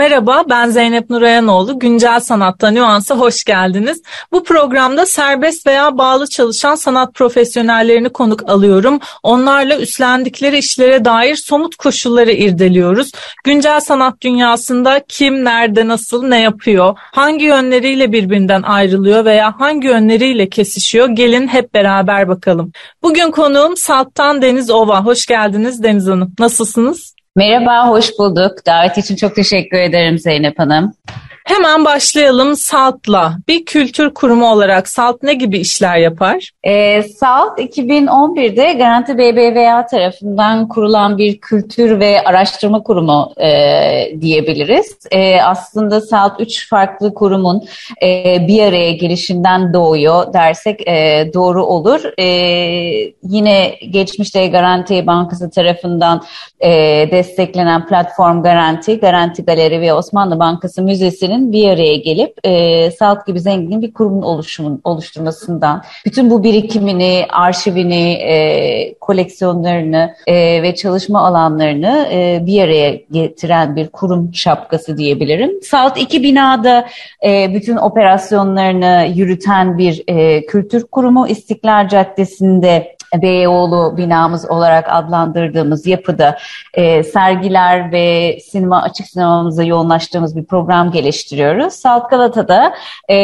Merhaba ben Zeynep Nurayanoğlu. Güncel Sanatta Nüans'a hoş geldiniz. Bu programda serbest veya bağlı çalışan sanat profesyonellerini konuk alıyorum. Onlarla üstlendikleri işlere dair somut koşulları irdeliyoruz. Güncel sanat dünyasında kim, nerede, nasıl, ne yapıyor, hangi yönleriyle birbirinden ayrılıyor veya hangi yönleriyle kesişiyor gelin hep beraber bakalım. Bugün konuğum Salt'tan Deniz Ova. Hoş geldiniz Deniz Hanım. Nasılsınız? Merhaba, hoş bulduk. Davet için çok teşekkür ederim Zeynep Hanım. Hemen başlayalım SALT'la. Bir kültür kurumu olarak SALT ne gibi işler yapar? E, SALT 2011'de Garanti BBVA tarafından kurulan bir kültür ve araştırma kurumu e, diyebiliriz. E, aslında SALT üç farklı kurumun e, bir araya gelişinden doğuyor dersek e, doğru olur. E, yine geçmişte Garanti Bankası tarafından e, desteklenen platform Garanti, Garanti Galeri ve Osmanlı Bankası Müzesi'nin kişilerin bir araya gelip e, sağlık gibi zengin bir kurumun oluşumun, oluşturmasından, bütün bu birikimini, arşivini, e, koleksiyonlarını e, ve çalışma alanlarını e, bir araya getiren bir kurum şapkası diyebilirim. Salt iki binada e, bütün operasyonlarını yürüten bir e, kültür kurumu İstiklal Caddesi'nde Beyoğlu binamız olarak adlandırdığımız yapıda e, sergiler ve sinema açık sinemamıza yoğunlaştığımız bir program geliştiriyoruz. Salt Galata'da e,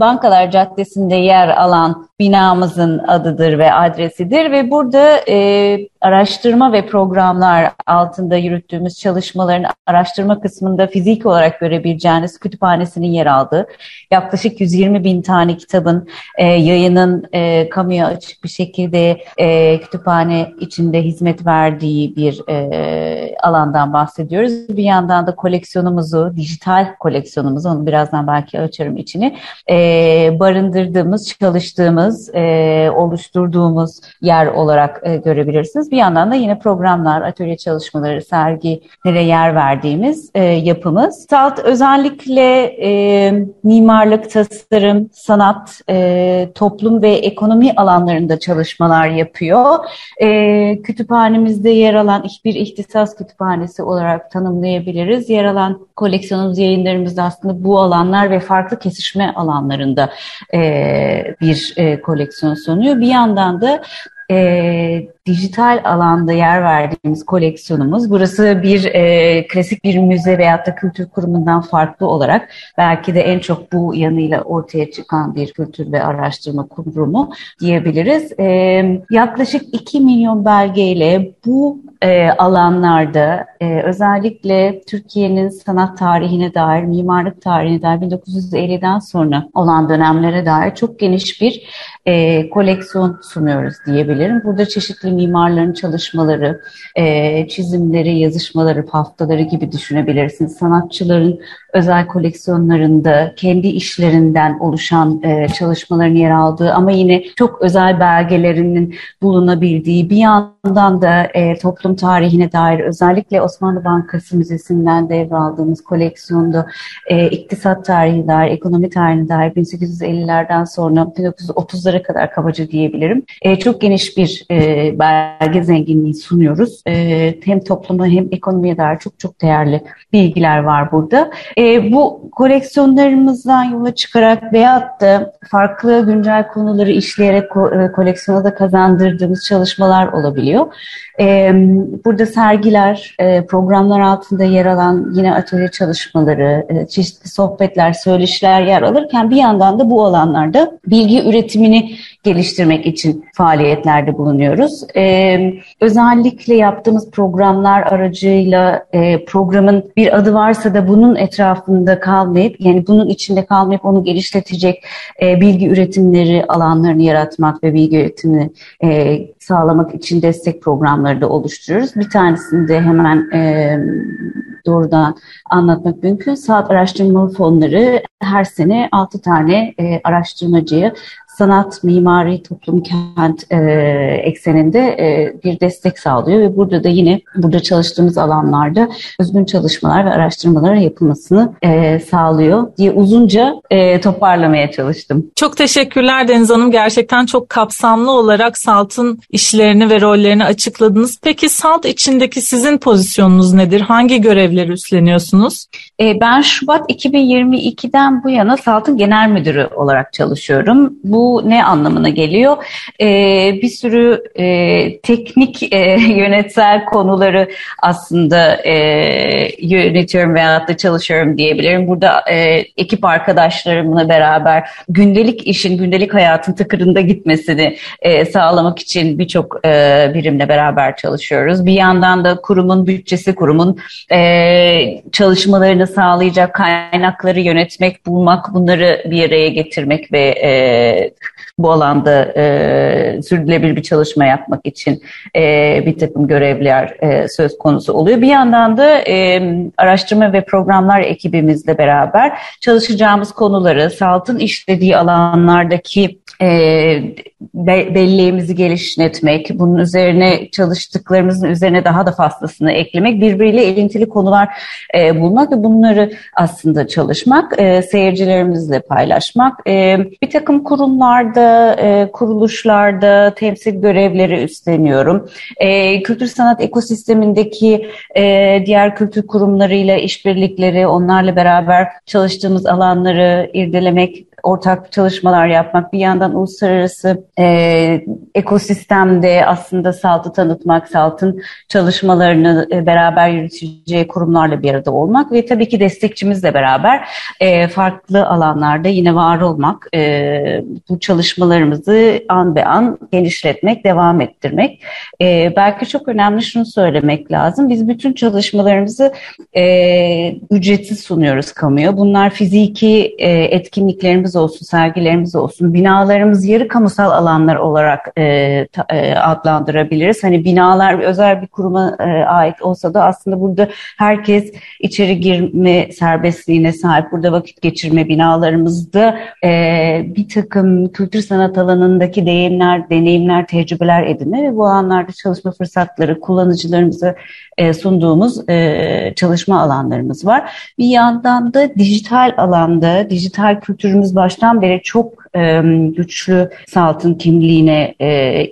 Bankalar Caddesi'nde yer alan binamızın adıdır ve adresidir ve burada e, araştırma ve programlar altında yürüttüğümüz çalışmaların araştırma kısmında fizik olarak görebileceğiniz kütüphanesinin yer aldığı yaklaşık 120 bin tane kitabın e, yayının e, kamuya açık bir şekilde e, kütüphane içinde hizmet verdiği bir e, alandan bahsediyoruz. Bir yandan da koleksiyonumuzu, dijital koleksiyonumuzu, onu birazdan belki açarım içini, e, barındırdığımız, çalıştığımız, e, oluşturduğumuz yer olarak e, görebilirsiniz. Bir yandan da yine programlar, atölye çalışmaları, sergilere yer verdiğimiz e, yapımız. SALT özellikle e, mimarlık, tasarım, sanat, e, toplum ve ekonomi alanlarında çalışmalar yapıyor. E, kütüphanemizde yer alan bir ihtisas kütüphanesi olarak tanımlayabiliriz. Yer alan koleksiyonumuz, yayınlarımız aslında bu alanlar ve farklı kesişme alanlarında e, bir e, koleksiyon sunuyor. Bir yandan da e, dijital alanda yer verdiğimiz koleksiyonumuz. Burası bir e, klasik bir müze veyahut da kültür kurumundan farklı olarak belki de en çok bu yanıyla ortaya çıkan bir kültür ve araştırma kurumu diyebiliriz. E, yaklaşık 2 milyon belgeyle bu e, alanlarda e, özellikle Türkiye'nin sanat tarihine dair, mimarlık tarihine dair 1950'den sonra olan dönemlere dair çok geniş bir e, koleksiyon sunuyoruz diyebilirim. Burada çeşitli mimarların çalışmaları, e, çizimleri, yazışmaları, haftaları gibi düşünebilirsiniz. Sanatçıların özel koleksiyonlarında kendi işlerinden oluşan e, çalışmaların yer aldığı ama yine çok özel belgelerinin bulunabildiği bir yandan da e, toplum tarihine dair özellikle Osmanlı Bankası Müzesi'nden devraldığımız koleksiyonda e, iktisat tarihine dair, ekonomi tarihine dair 1850'lerden sonra 1930'lara kadar kabaca diyebilirim. E, çok geniş bir e, belge zenginliği sunuyoruz. E, hem topluma hem ekonomiye dair çok çok değerli bilgiler var burada. E, bu koleksiyonlarımızdan yola çıkarak veyahut da farklı güncel konuları işleyerek e, koleksiyona da kazandırdığımız çalışmalar olabiliyor. E, burada sergiler, e, programlar altında yer alan yine atölye çalışmaları, e, çeşitli sohbetler, söyleşiler yer alırken bir yandan da bu alanlarda bilgi üretimini geliştirmek için faaliyetlerde bulunuyoruz. E, özellikle yaptığımız programlar aracıyla e, programın bir adı varsa da bunun etrafında kalmayıp yani bunun içinde kalmayıp onu geliştirecek e, bilgi üretimleri alanlarını yaratmak ve bilgi üretimini e, sağlamak için destek programları da oluşturuyoruz. Bir tanesini de hemen e, doğrudan anlatmak mümkün. Saat Araştırma Fonları her sene 6 tane e, araştırmacıyı sanat, mimari, toplum, kent e, ekseninde e, bir destek sağlıyor ve burada da yine burada çalıştığımız alanlarda özgün çalışmalar ve araştırmalar yapılmasını e, sağlıyor diye uzunca e, toparlamaya çalıştım. Çok teşekkürler Deniz Hanım. Gerçekten çok kapsamlı olarak SALT'ın işlerini ve rollerini açıkladınız. Peki SALT içindeki sizin pozisyonunuz nedir? Hangi görevleri üstleniyorsunuz? E, ben Şubat 2022'den bu yana SALT'ın genel müdürü olarak çalışıyorum. Bu ne anlamına geliyor? E, bir sürü e, teknik e, yönetsel konuları aslında e, yönetiyorum veya da çalışıyorum diyebilirim. Burada e, ekip arkadaşlarımla beraber gündelik işin, gündelik hayatın tıkırında gitmesini e, sağlamak için birçok e, birimle beraber çalışıyoruz. Bir yandan da kurumun bütçesi, kurumun e, çalışmalarını sağlayacak kaynakları yönetmek, bulmak, bunları bir araya getirmek ve e, bu alanda e, sürdürülebilir bir çalışma yapmak için e, bir takım görevler e, söz konusu oluyor. Bir yandan da e, araştırma ve programlar ekibimizle beraber çalışacağımız konuları, SALT'ın işlediği alanlardaki e, be, belleğimizi geliştirmek, bunun üzerine çalıştıklarımızın üzerine daha da fazlasını eklemek, birbiriyle ilintili konular e, bulmak ve bunları aslında çalışmak, e, seyircilerimizle paylaşmak. E, bir takım kurumlarda, e, kuruluşlarda temsil görevleri üstleniyorum. E, kültür sanat ekosistemindeki e, diğer kültür kurumlarıyla işbirlikleri, onlarla beraber çalıştığımız alanları irdelemek, ortak çalışmalar yapmak, bir yandan uluslararası e, ekosistemde aslında SALT'ı tanıtmak, SALT'ın çalışmalarını e, beraber yürüteceği kurumlarla bir arada olmak ve tabii ki destekçimizle beraber e, farklı alanlarda yine var olmak, e, bu çalışmalarımızı an be an genişletmek, devam ettirmek. E, belki çok önemli şunu söylemek lazım, biz bütün çalışmalarımızı e, ücretsiz sunuyoruz kamuya. Bunlar fiziki e, etkinliklerimiz sergilerimiz olsun, sergilerimiz olsun, binalarımız yarı kamusal alanlar olarak e, ta, e, adlandırabiliriz. Hani binalar özel bir kuruma e, ait olsa da aslında burada herkes içeri girme serbestliğine sahip. Burada vakit geçirme binalarımızda e, bir takım kültür sanat alanındaki deyimler, deneyimler, tecrübeler edinme ve bu alanlarda çalışma fırsatları kullanıcılarımıza e, sunduğumuz e, çalışma alanlarımız var. Bir yandan da dijital alanda, dijital kültürümüz baştan beri çok e, güçlü Salt'ın kimliğine e,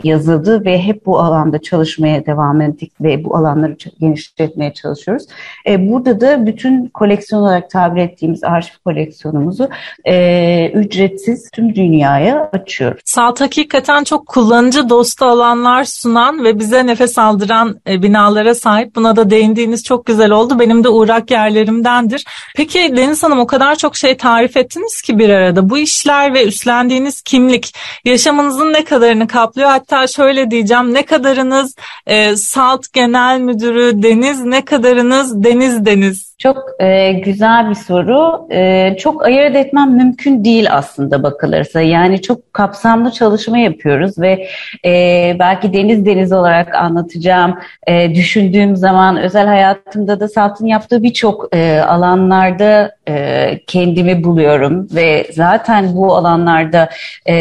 yazıldı ve hep bu alanda çalışmaya devam ettik ve bu alanları genişletmeye çalışıyoruz. E, burada da bütün koleksiyon olarak tabir ettiğimiz arşiv koleksiyonumuzu e, ücretsiz tüm dünyaya açıyoruz. Salt hakikaten çok kullanıcı dostu alanlar sunan ve bize nefes aldıran e, binalara sahip. Buna da değindiğiniz çok güzel oldu. Benim de uğrak yerlerimdendir. Peki Deniz Hanım o kadar çok şey tarif ettiniz ki bir arada. Bu işler ve üstler üstlendiğiniz kimlik yaşamınızın ne kadarını kaplıyor? Hatta şöyle diyeceğim ne kadarınız e, SALT Genel Müdürü Deniz ne kadarınız Deniz Deniz? Çok e, güzel bir soru. E, çok ayırt etmem mümkün değil aslında bakılırsa. Yani çok kapsamlı çalışma yapıyoruz ve e, belki deniz deniz olarak anlatacağım. E, düşündüğüm zaman özel hayatımda da Salt'ın yaptığı birçok e, alanlarda e, kendimi buluyorum ve zaten bu alanlarda e,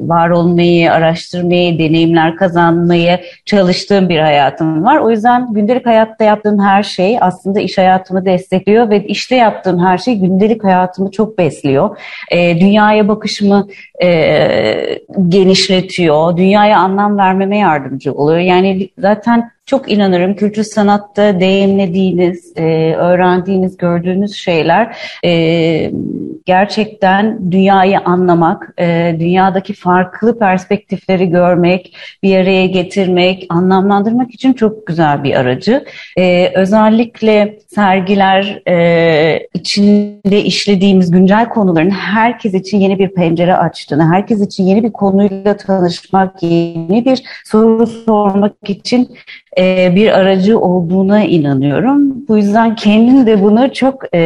var olmayı, araştırmayı, deneyimler kazanmayı çalıştığım bir hayatım var. O yüzden gündelik hayatta yaptığım her şey aslında iş hayatım hayatımı destekliyor ve işte yaptığım her şey gündelik hayatımı çok besliyor. E, dünyaya bakışımı e, genişletiyor, dünyaya anlam vermeme yardımcı oluyor. Yani zaten çok inanırım kültür sanatta deyimlediğiniz, e, öğrendiğiniz, gördüğünüz şeyler e, gerçekten dünyayı anlamak, e, dünyadaki farklı perspektifleri görmek, bir araya getirmek, anlamlandırmak için çok güzel bir aracı. E, özellikle sergiler e, içinde işlediğimiz güncel konuların herkes için yeni bir pencere açtığını, herkes için yeni bir konuyla tanışmak, yeni bir soru sormak için e, bir aracı olduğuna inanıyorum. Bu yüzden kendim de bunu çok e,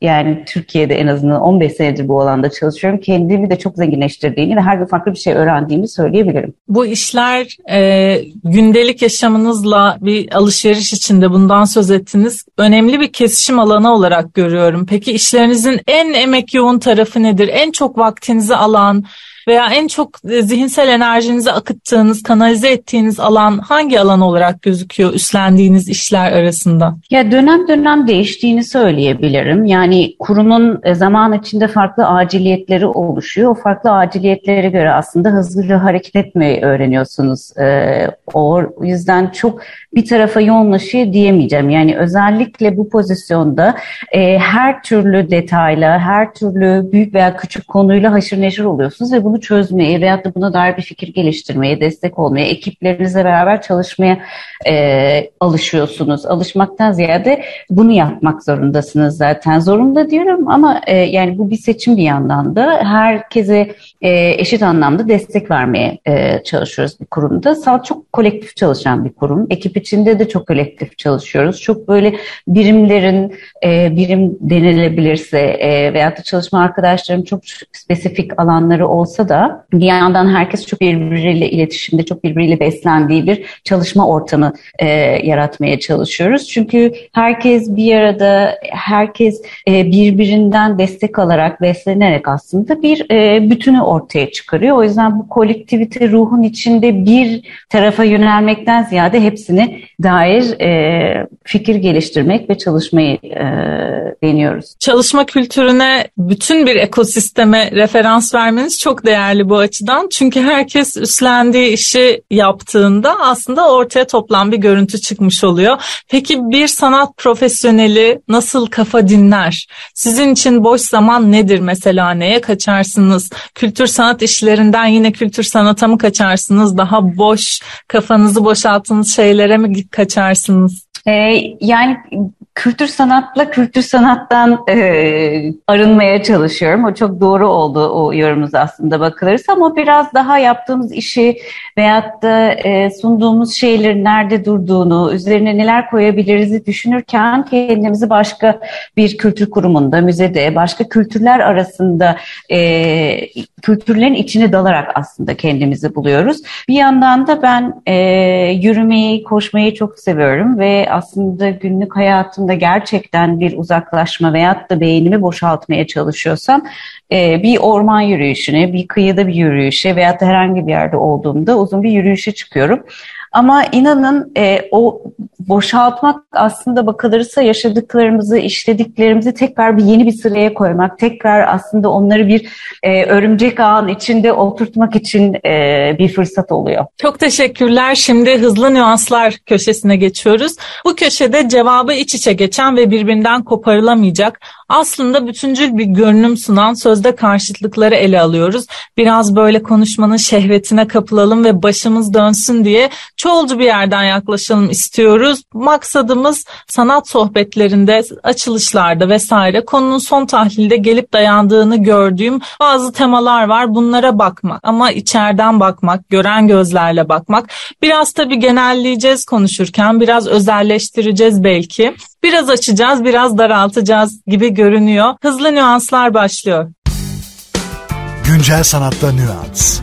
yani Türkiye'de en azından 15 senedir bu alanda çalışıyorum. Kendimi de çok zenginleştirdiğini ve her gün farklı bir şey öğrendiğimi söyleyebilirim. Bu işler e, gündelik yaşamınızla bir alışveriş içinde bundan söz ettiniz. Önemli bir kesişim alanı olarak görüyorum. Peki işlerinizin en emek yoğun tarafı nedir? En çok vaktinizi alan, veya en çok e, zihinsel enerjinizi akıttığınız, kanalize ettiğiniz alan hangi alan olarak gözüküyor üstlendiğiniz işler arasında? Ya dönem dönem değiştiğini söyleyebilirim. Yani kurumun e, zaman içinde farklı aciliyetleri oluşuyor. O farklı aciliyetlere göre aslında hızlı hareket etmeyi öğreniyorsunuz. Ee, o yüzden çok bir tarafa yoğunlaşıyor diyemeyeceğim. Yani özellikle bu pozisyonda e, her türlü detayla, her türlü büyük veya küçük konuyla haşır neşir oluyorsunuz ve bunu çözmeye veyahut da buna dair bir fikir geliştirmeye, destek olmaya, ekiplerinizle beraber çalışmaya e, alışıyorsunuz. Alışmaktan ziyade bunu yapmak zorundasınız zaten. Zorunda diyorum ama e, yani bu bir seçim bir yandan da herkese e, eşit anlamda destek vermeye e, çalışıyoruz bir kurumda. Salt çok kolektif çalışan bir kurum. Ekip içinde de çok kolektif çalışıyoruz. Çok böyle birimlerin e, birim denilebilirse e, veyahut da çalışma arkadaşlarım çok spesifik alanları olsa da bir yandan herkes çok birbiriyle iletişimde, çok birbiriyle beslendiği bir çalışma ortamı e, yaratmaya çalışıyoruz. Çünkü herkes bir arada, herkes e, birbirinden destek alarak, beslenerek aslında bir e, bütünü ortaya çıkarıyor. O yüzden bu kolektivite ruhun içinde bir tarafa yönelmekten ziyade hepsini dair e, fikir geliştirmek ve çalışmayı e, deniyoruz. Çalışma kültürüne bütün bir ekosisteme referans vermeniz çok değerli bu açıdan. Çünkü herkes üstlendiği işi yaptığında aslında ortaya toplam bir görüntü çıkmış oluyor. Peki bir sanat profesyoneli nasıl kafa dinler? Sizin için boş zaman nedir mesela? Neye kaçarsınız? Kültür sanat işlerinden yine kültür sanata mı kaçarsınız? Daha boş, kafanızı boşalttığınız şeylere mi kaçarsınız? Ee, yani kültür sanatla kültür sanattan e, arınmaya çalışıyorum. O çok doğru oldu o yorumumuz aslında bakılırsa ama biraz daha yaptığımız işi veyahut da e, sunduğumuz şeylerin nerede durduğunu, üzerine neler koyabiliriz düşünürken kendimizi başka bir kültür kurumunda, müzede, başka kültürler arasında e, kültürlerin içine dalarak aslında kendimizi buluyoruz. Bir yandan da ben e, yürümeyi, koşmayı çok seviyorum ve aslında günlük hayatımda gerçekten bir uzaklaşma veyahut da beynimi boşaltmaya çalışıyorsam e, bir orman yürüyüşüne, bir kıyıda bir yürüyüşe veyahut da herhangi bir yerde olduğumda uzun bir yürüyüşe çıkıyorum. Ama inanın e, o boşaltmak aslında bakılırsa yaşadıklarımızı, işlediklerimizi tekrar bir yeni bir sıraya koymak, tekrar aslında onları bir e, örümcek ağın içinde oturtmak için e, bir fırsat oluyor. Çok teşekkürler. Şimdi hızlı nüanslar köşesine geçiyoruz. Bu köşede cevabı iç içe geçen ve birbirinden koparılamayacak aslında bütüncül bir görünüm sunan sözde karşıtlıkları ele alıyoruz. Biraz böyle konuşmanın şehvetine kapılalım ve başımız dönsün diye çoğulcu bir yerden yaklaşalım istiyoruz. Maksadımız sanat sohbetlerinde, açılışlarda vesaire konunun son tahlilde gelip dayandığını gördüğüm bazı temalar var. Bunlara bakmak ama içeriden bakmak, gören gözlerle bakmak. Biraz tabii genelleyeceğiz konuşurken, biraz özelleştireceğiz belki. Biraz açacağız, biraz daraltacağız gibi görünüyor. Hızlı nüanslar başlıyor. Güncel sanatta nüans.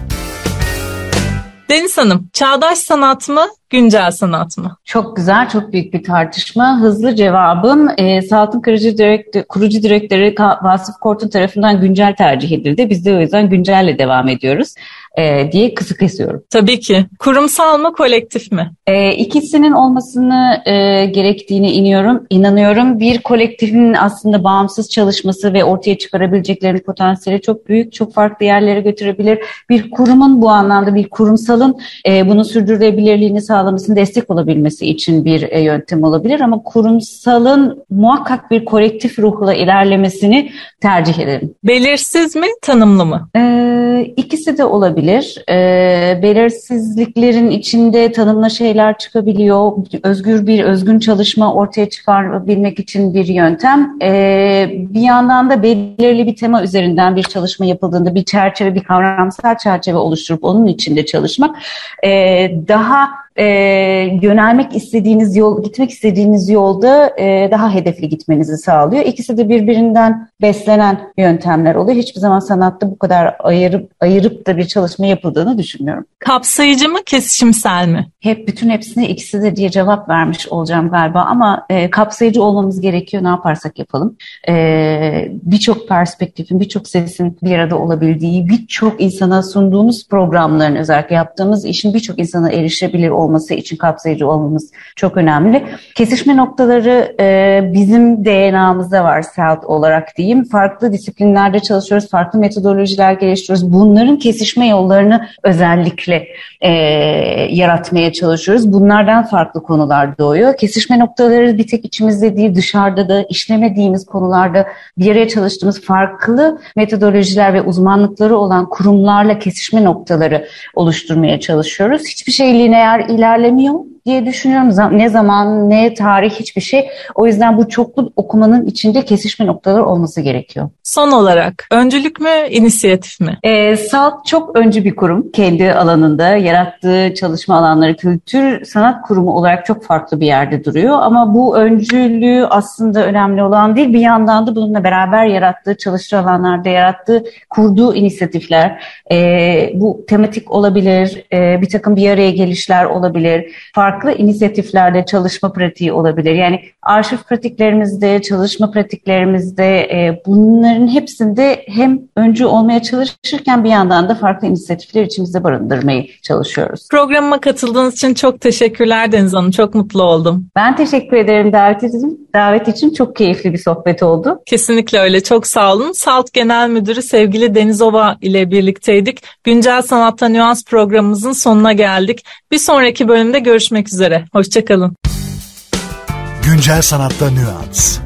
Deniz Hanım, çağdaş sanat mı, güncel sanat mı? Çok güzel, çok büyük bir tartışma. Hızlı cevabım, e, Salt'ın kurucu, direktör, kurucu direktörü Vasıf Kortun tarafından güncel tercih edildi. Biz de o yüzden güncelle devam ediyoruz e, diye kısı kesiyorum. Tabii ki. Kurumsal mı, kolektif mi? E, ikisinin olmasını e, gerektiğine iniyorum, inanıyorum. Bir kolektifin aslında bağımsız çalışması ve ortaya çıkarabileceklerinin potansiyeli çok büyük, çok farklı yerlere götürebilir. Bir kurumun bu anlamda bir kurumsalın e, bunu sürdürülebilirliğini sağlamasını destek olabilmesi için bir e, yöntem olabilir ama kurumsalın muhakkak bir kolektif ruhla ilerlemesini tercih ederim. Belirsiz mi, tanımlı mı? E, ikisi de olabilir olabilir. E, belirsizliklerin içinde tanımlı şeyler çıkabiliyor. Özgür bir özgün çalışma ortaya çıkarabilmek için bir yöntem. E, bir yandan da belirli bir tema üzerinden bir çalışma yapıldığında bir çerçeve, bir kavramsal çerçeve oluşturup onun içinde çalışmak e, daha e, yönelmek istediğiniz yol, gitmek istediğiniz yolda e, daha hedefli gitmenizi sağlıyor. İkisi de birbirinden beslenen yöntemler oluyor. Hiçbir zaman sanatta bu kadar ayırıp ayırıp da bir çalışma yapıldığını düşünmüyorum. Kapsayıcı mı, kesişimsel mi? Hep bütün hepsine ikisi de diye cevap vermiş olacağım galiba ama e, kapsayıcı olmamız gerekiyor ne yaparsak yapalım. E, birçok perspektifin, birçok sesin bir arada olabildiği, birçok insana sunduğumuz programların özellikle yaptığımız işin birçok insana erişebilir olması için kapsayıcı olmamız çok önemli. Kesişme noktaları e, bizim DNA'mızda var SELT olarak diyeyim. Farklı disiplinlerde çalışıyoruz, farklı metodolojiler geliştiriyoruz. Bunların kesişme yollarını özellikle e, yaratmaya çalışıyoruz. Bunlardan farklı konular doğuyor. Kesişme noktaları bir tek içimizde değil dışarıda da işlemediğimiz konularda bir araya çalıştığımız farklı metodolojiler ve uzmanlıkları olan kurumlarla kesişme noktaları oluşturmaya çalışıyoruz. Hiçbir şey lineer ilerlemiyor diye düşünüyorum. Ne zaman, ne tarih hiçbir şey. O yüzden bu çoklu okumanın içinde kesişme noktaları olması gerekiyor. Son olarak öncülük mü, inisiyatif mi? E, SALT çok öncü bir kurum. Kendi alanında yarattığı çalışma alanları kültür sanat kurumu olarak çok farklı bir yerde duruyor. Ama bu öncülüğü aslında önemli olan değil. Bir yandan da bununla beraber yarattığı çalışma alanlarda yarattığı, kurduğu inisiyatifler. E, bu tematik olabilir, e, bir takım bir araya gelişler olabilir. Farklı farklı inisiyatiflerde çalışma pratiği olabilir. Yani arşiv pratiklerimizde, çalışma pratiklerimizde e, bunların hepsinde hem öncü olmaya çalışırken bir yandan da farklı inisiyatifler içimizde barındırmayı çalışıyoruz. Programıma katıldığınız için çok teşekkürler Deniz Hanım. Çok mutlu oldum. Ben teşekkür ederim davet için. Davet için çok keyifli bir sohbet oldu. Kesinlikle öyle. Çok sağ olun. Salt Genel Müdürü sevgili Deniz Ova ile birlikteydik. Güncel Sanatta Nüans programımızın sonuna geldik. Bir sonraki bölümde görüşmek üzere. Hoşçakalın. Güncel Sanatta Nüans